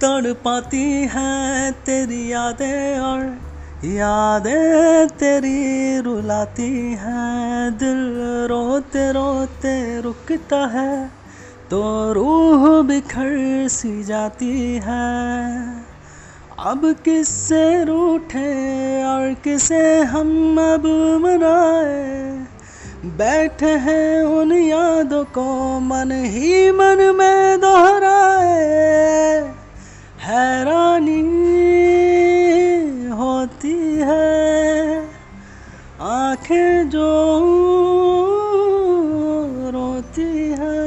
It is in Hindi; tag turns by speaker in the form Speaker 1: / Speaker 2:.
Speaker 1: तड़ पाती हैं तेरी यादें और यादें तेरी रुलाती हैं। दिल रोते रोते रुकता है तो रूह बिखर सी जाती है। अब किससे रूठे और किसे हम अब मनाए? बैठे हैं उन यादों को मन ही मन में दोहराए। आँखें जो रोती है।